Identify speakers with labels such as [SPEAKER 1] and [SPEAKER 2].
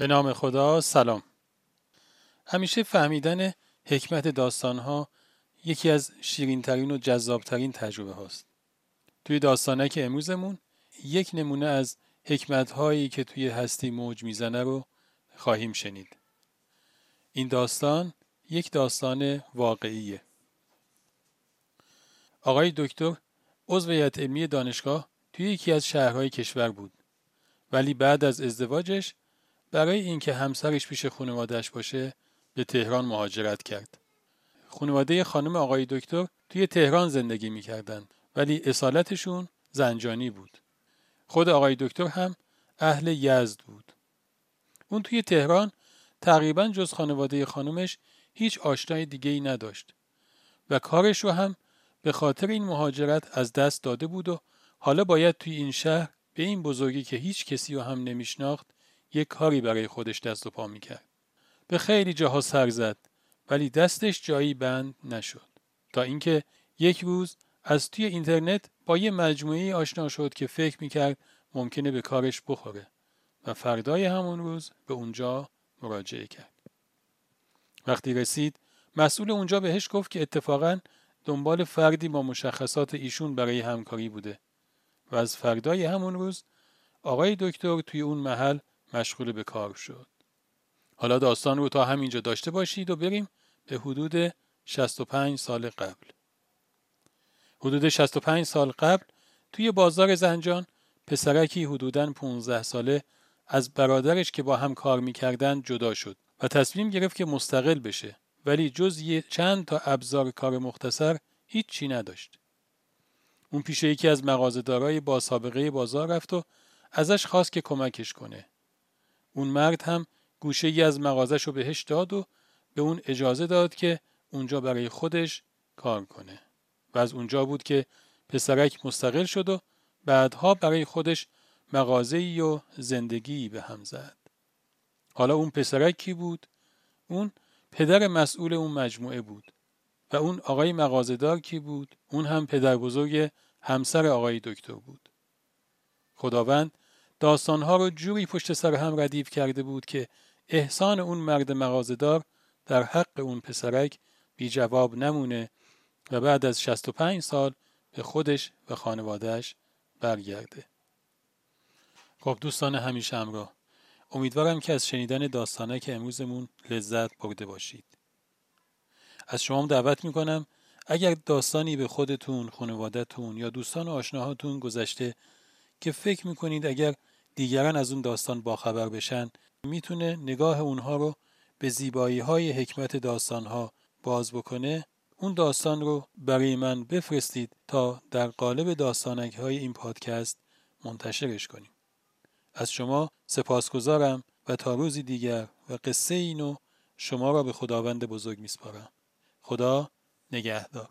[SPEAKER 1] به نام خدا سلام. همیشه فهمیدن حکمت داستانها یکی از شیرینترین و جذابترین تجربه هاست. توی داستانک امروزمون یک نمونه از حکمت هایی که توی هستی موج می‌زنه رو خواهیم شنید. این داستان یک داستان واقعیه. آقای دکتر عضو هیئت علمی دانشگاه توی یکی از شهرهای کشور بود ولی بعد از ازدواجش برای اینکه همسرش پیش خانوادهش باشه به تهران مهاجرت کرد. خانواده خانم آقای دکتر توی تهران زندگی می‌کردن ولی اصالتشون زنجانی بود. خود آقای دکتر هم اهل یزد بود. اون توی تهران تقریبا جز خانواده خانمش هیچ آشنای دیگه ای نداشت و کارش رو هم به خاطر این مهاجرت از دست داده بود و حالا باید توی این شهر به این بزرگی که هیچ کسی رو هم نمیشناخت یک کاری برای خودش دست و پا می‌کرد. به خیلی جاها سر زد ولی دستش جایی بند نشد. تا اینکه یک روز از توی اینترنت با یه مجموعه آشنا شد که فکر می‌کرد ممکنه به کارش بخوره و فردای همون روز به اونجا مراجعه کرد. وقتی رسید مسئول اونجا بهش گفت که اتفاقا دنبال فردی با مشخصات ایشون برای همکاری بوده و از فردای همون روز آقای دکتر توی اون محل مشغول به کار شد. حالا داستان رو تا همینجا داشته باشید و بریم به حدود 65 سال قبل. حدود 65 سال قبل توی بازار زنجان پسرکی حدوداً 15 ساله از برادرش که با هم کار می‌کردن جدا شد و تصمیم گرفت که مستقل بشه ولی جز یه چند تا ابزار کار مختصر هیچ چی نداشت. اون پیش یکی از مغازه‌دارای با سابقه بازار رفت و ازش خواست که کمکش کنه. اون مرد هم گوشه ای از مغازش رو بهش داد و به اون اجازه داد که اونجا برای خودش کار کنه. و از اونجا بود که پسرک مستقل شد و بعدها برای خودش مغازه‌ای و زندگی به هم زد. حالا اون پسرک کی بود؟ اون پدر مسئول اون مجموعه بود. و اون آقای مغازهدار کی بود؟ اون هم پدر بزرگ همسر آقای دکتر بود. خداوند داستانها رو جوری پشت سر هم ردیف کرده بود که احسان اون مرد مغازدار در حق اون پسرک بی جواب نمونه و بعد از 65 سال به خودش و خانوادهش برگرده. خب دوستان همیشه همراه امیدوارم که از شنیدن داستانه که امروزمون لذت برده باشید. از شما دعوت می‌کنم اگر داستانی به خودتون، خانوادهتون یا دوستان و آشناهاتون گذشته که فکر می‌کنید اگر دیگران از اون داستان باخبر بشن می‌تونه نگاه اونها رو به زیبایی های حکمت داستان ها باز بکنه اون داستان رو برای من بفرستید تا در قالب داستانک های این پادکست منتشرش کنیم. از شما سپاسگزارم و تا روزی دیگر و قصه اینو شما را به خداوند بزرگ میسپارم. خدا نگهدار.